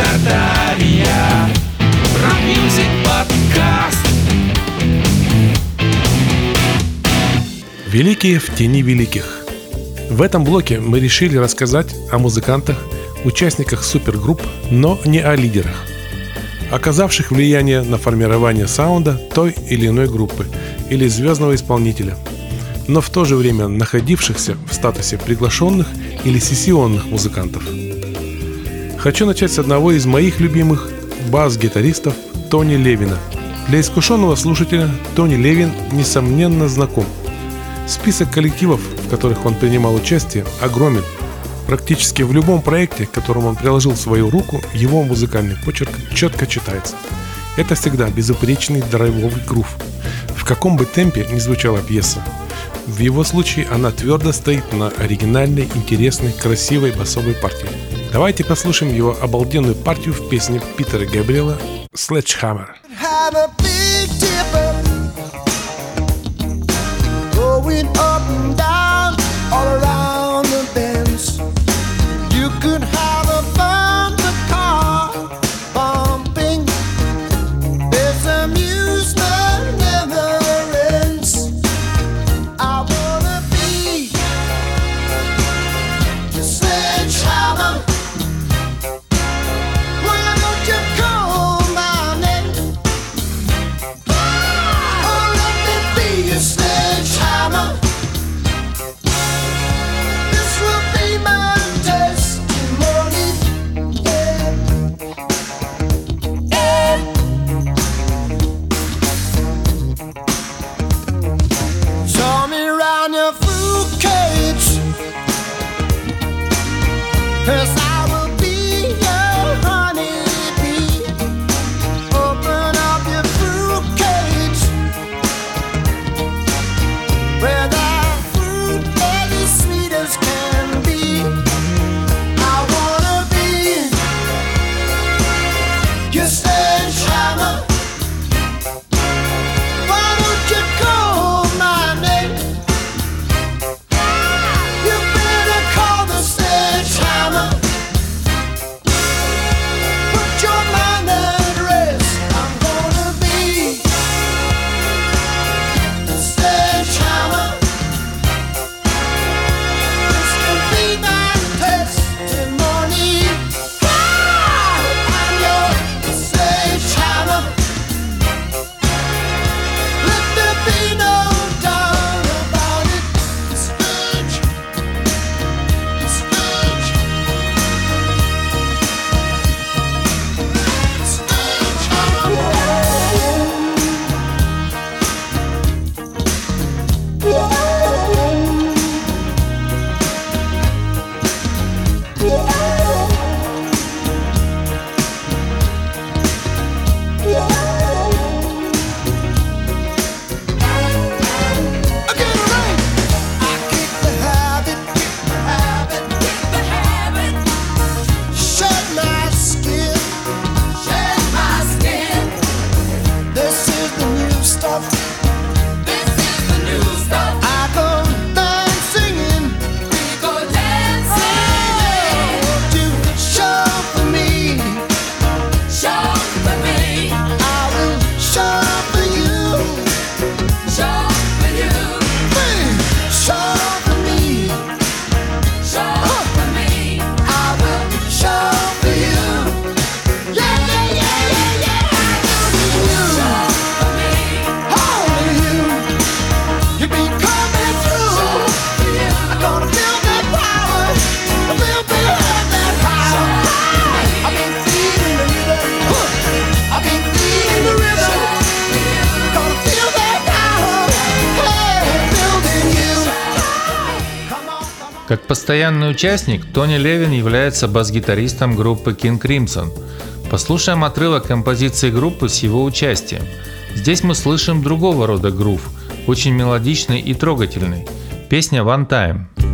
Татария Rock Music подкаст Великие в тени великих. В этом блоке мы решили рассказать о музыкантах, участниках супергрупп, но не о лидерах, оказавших влияние на формирование саунда той или иной группы или звездного исполнителя, но в то же время находившихся в статусе приглашенных или сессионных музыкантов. Хочу начать с одного из моих любимых бас-гитаристов Тони Левина. Для искушенного слушателя Тони Левин несомненно знаком. Список коллективов, в которых он принимал участие, огромен. Практически в любом проекте, к которому он приложил свою руку, его музыкальный почерк четко читается. Это всегда безупречный драйвовый грув. В каком бы темпе ни звучала пьеса, в его случае она твердо стоит на оригинальной, интересной, красивой басовой партии. Давайте послушаем его обалденную партию в песне Питера Габриэла «Sledgehammer». going up Hörst Как постоянный участник, Тони Левин является бас-гитаристом группы King Crimson. Послушаем отрывок композиции группы с его участием. Здесь мы слышим другого рода грув, очень мелодичный и трогательный. Песня One Time.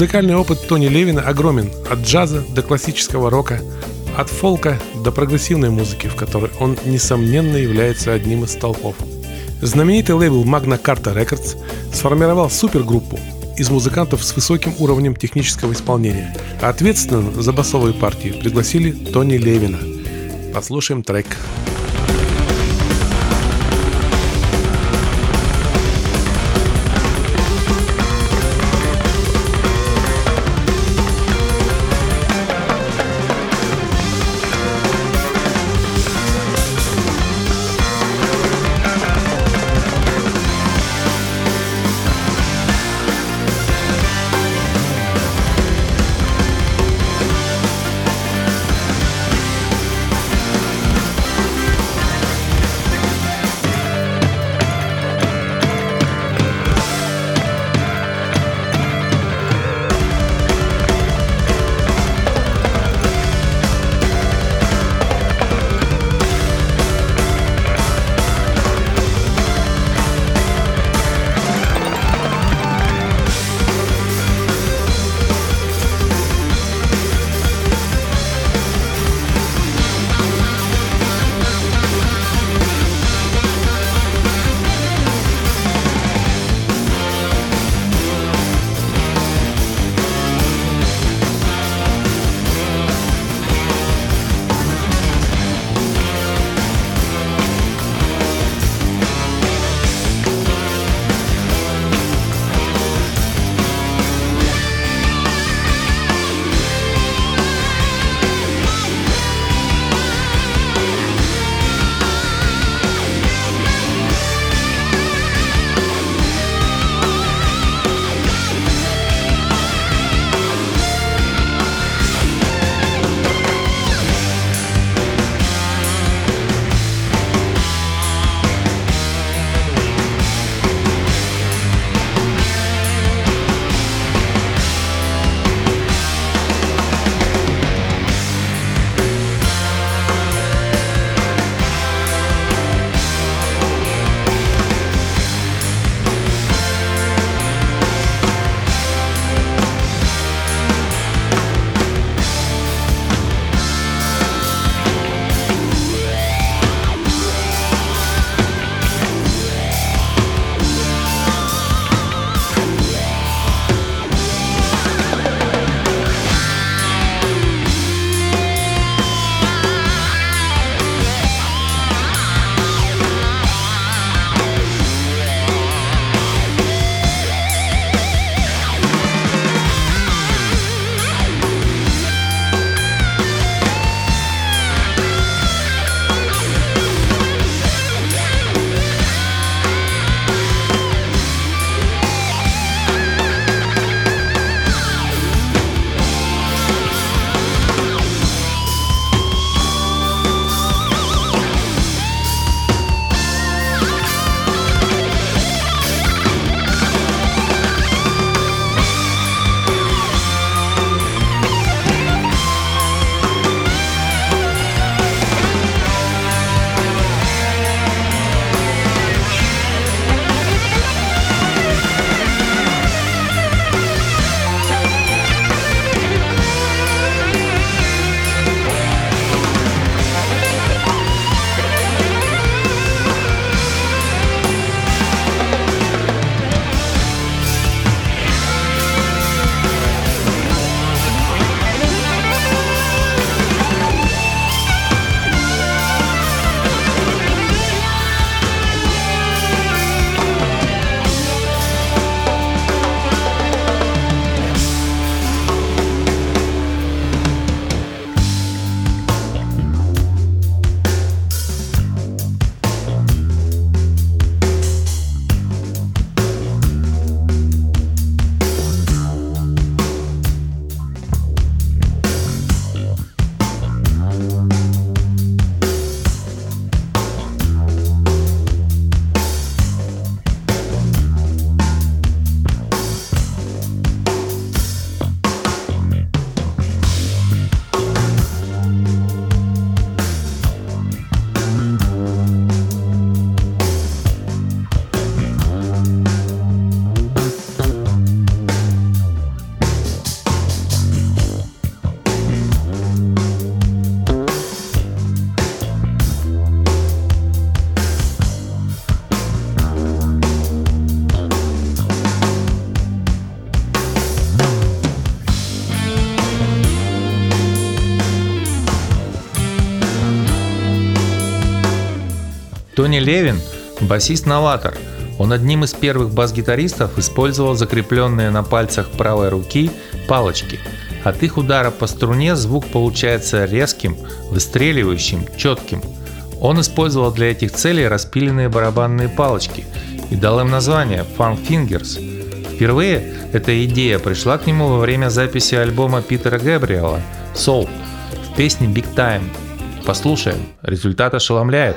Музыкальный опыт Тони Левина огромен от джаза до классического рока, от фолка до прогрессивной музыки, в которой он, несомненно, является одним из столпов. Знаменитый лейбл Magna Carta Records сформировал супергруппу из музыкантов с высоким уровнем технического исполнения. Ответственно за басовые партии пригласили Тони Левина. Послушаем трек. Тони Левин – басист-новатор. Он одним из первых бас-гитаристов использовал закрепленные на пальцах правой руки палочки. От их удара по струне звук получается резким, выстреливающим, четким. Он использовал для этих целей распиленные барабанные палочки и дал им название «Fun Fingers». Впервые эта идея пришла к нему во время записи альбома Питера Гэбриэла «Soul» в песне «Big Time». Послушаем, результат ошеломляет.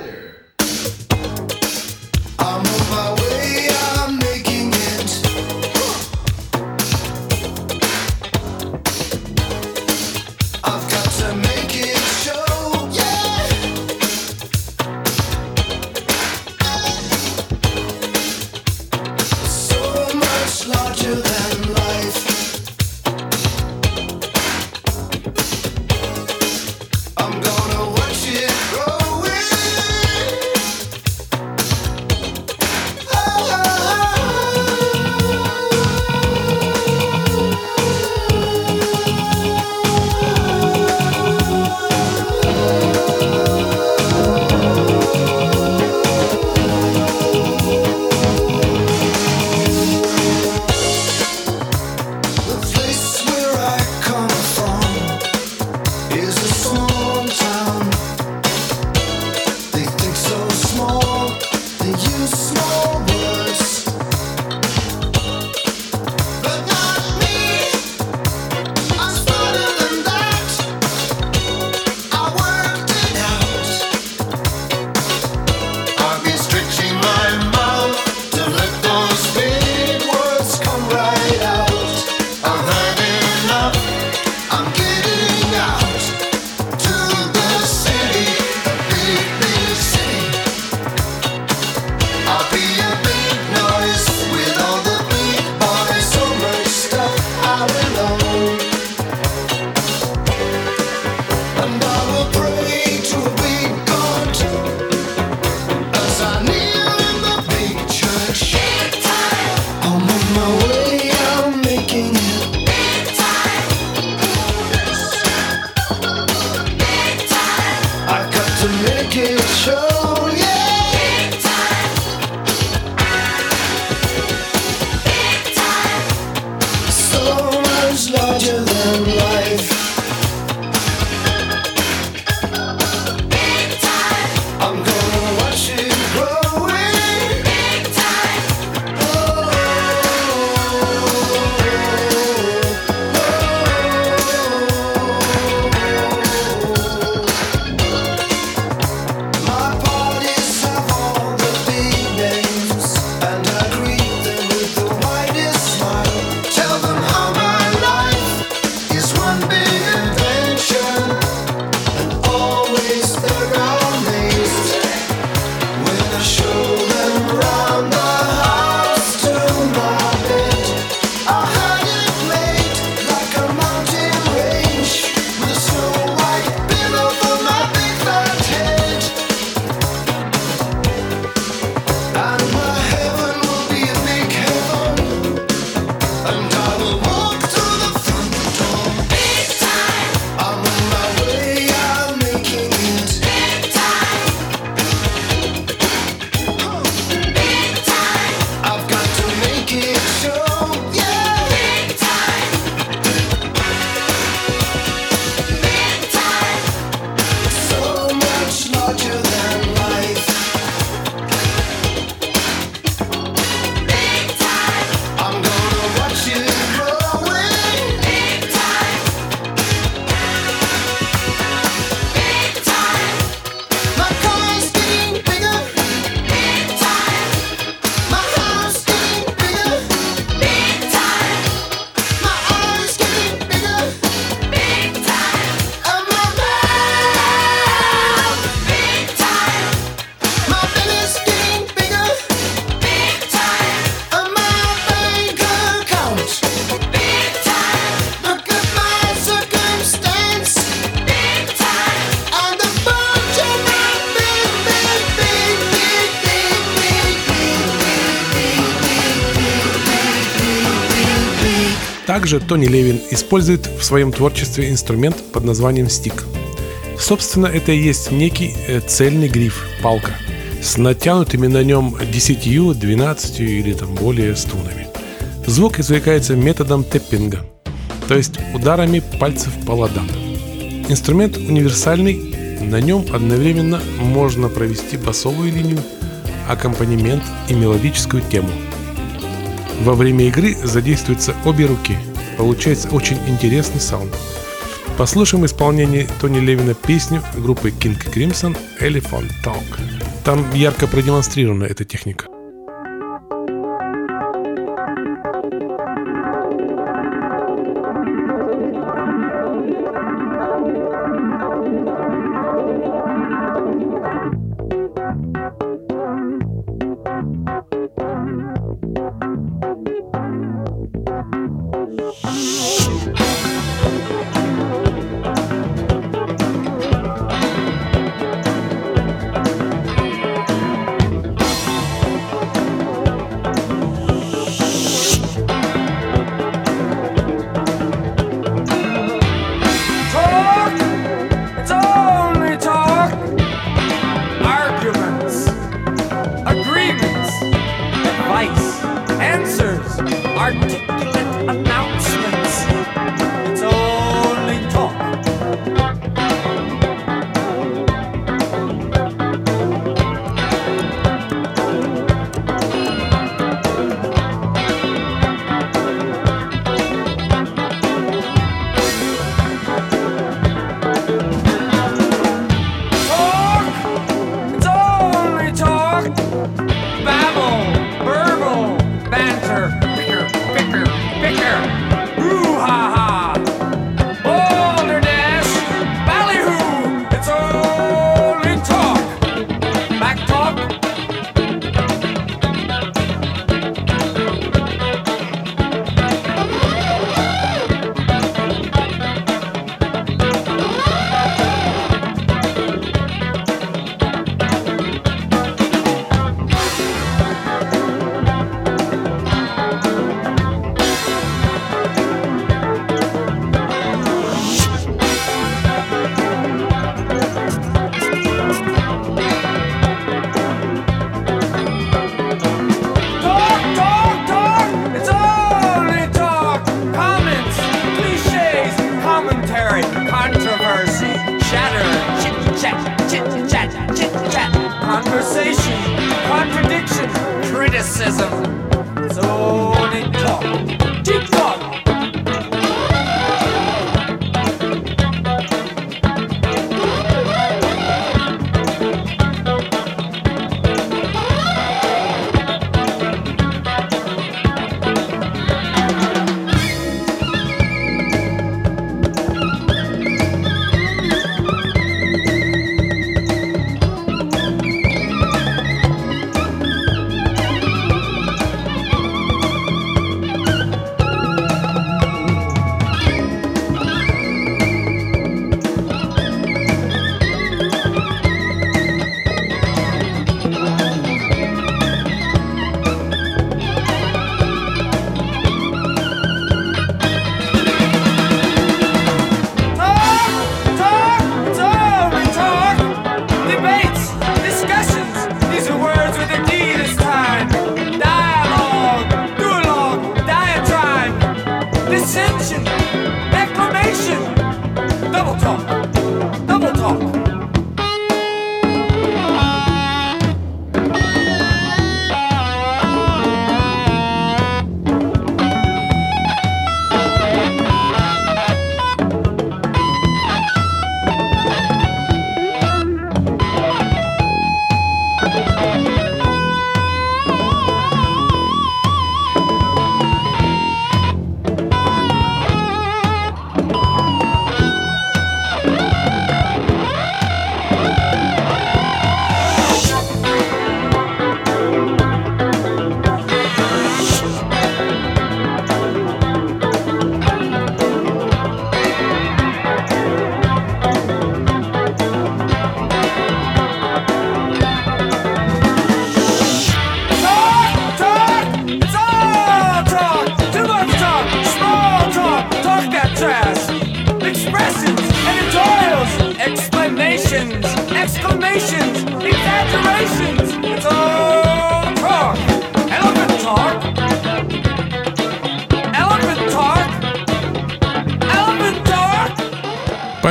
karşı Также Тони Левин использует в своем творчестве инструмент под названием стик. Собственно, это и есть некий э, цельный гриф, палка, с натянутыми на нем 10, 12 или там более струнами. Звук извлекается методом тэппинга, то есть ударами пальцев по ладам. Инструмент универсальный, на нем одновременно можно провести басовую линию, аккомпанемент и мелодическую тему. Во время игры задействуются обе руки – Получается очень интересный саунд. Послушаем исполнение Тони Левина песню группы King Crimson Elephant Talk. Там ярко продемонстрирована эта техника. Criticism.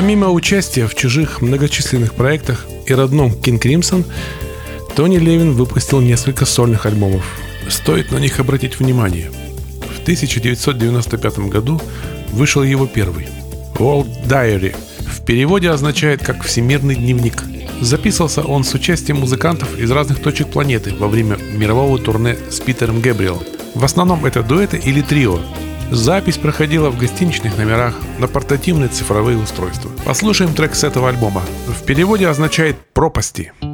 Помимо участия в чужих многочисленных проектах и родном King Crimson, Тони Левин выпустил несколько сольных альбомов. Стоит на них обратить внимание. В 1995 году вышел его первый World Diary. В переводе означает как «всемирный дневник». Записывался он с участием музыкантов из разных точек планеты во время мирового турне с Питером Гэбриэлом. В основном это дуэты или трио. Запись проходила в гостиничных номерах на портативные цифровые устройства. Послушаем трек с этого альбома. В переводе означает «пропасти». М,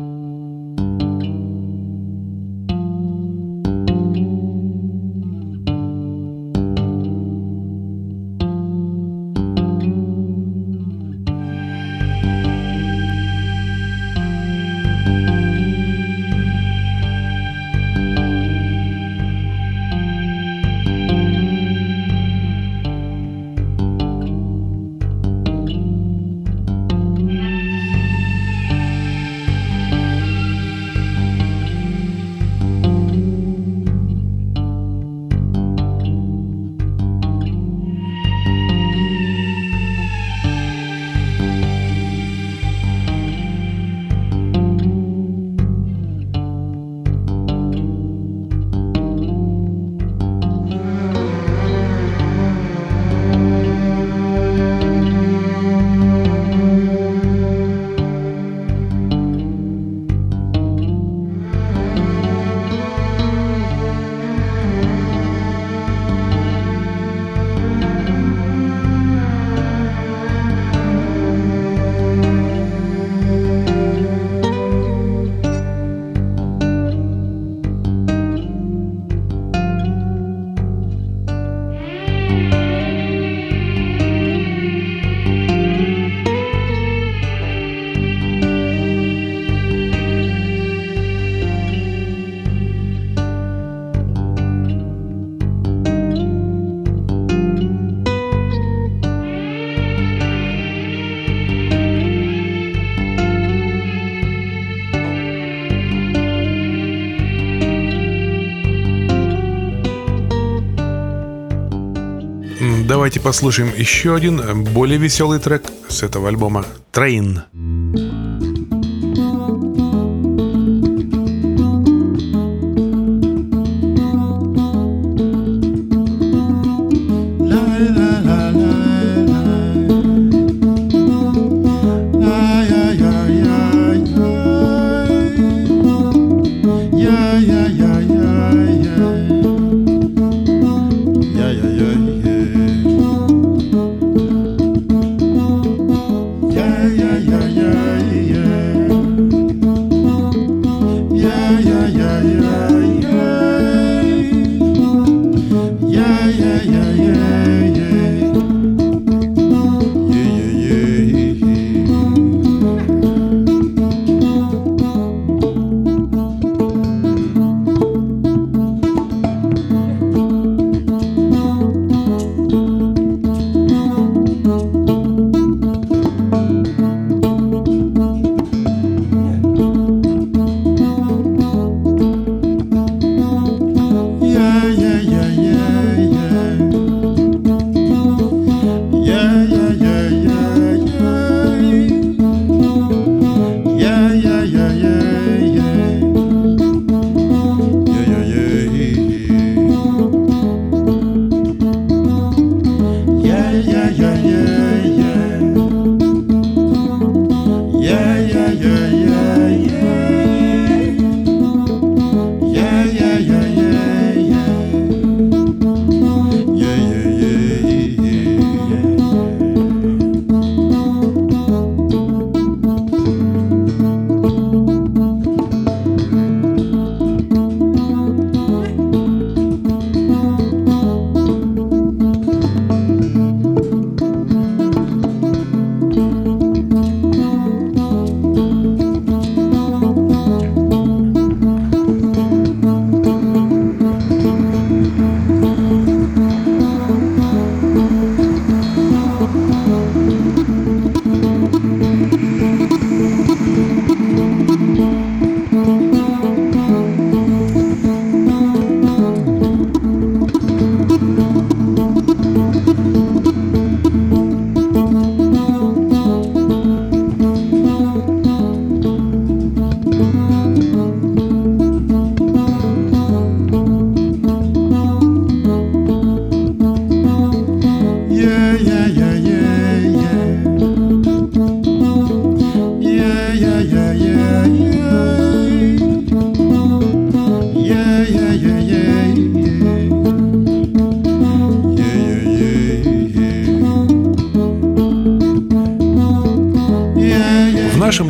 Давайте послушаем еще один э, более веселый трек с этого альбома «Train». В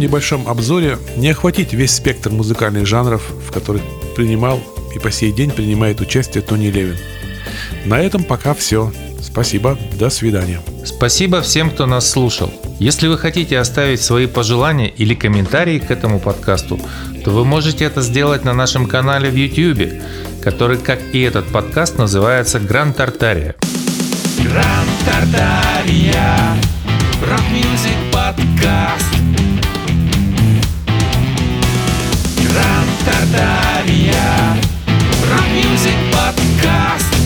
небольшом обзоре не охватить весь спектр музыкальных жанров, в которых принимал и по сей день принимает участие Тони Левин. На этом пока все. Спасибо, до свидания. Спасибо всем, кто нас слушал. Если вы хотите оставить свои пожелания или комментарии к этому подкасту, то вы можете это сделать на нашем канале в YouTube, который, как и этот подкаст, называется Гранд Тартария. Гранд Тартария. Рок-мьюзик подкаст. Тардария Рок-мюзик подкаст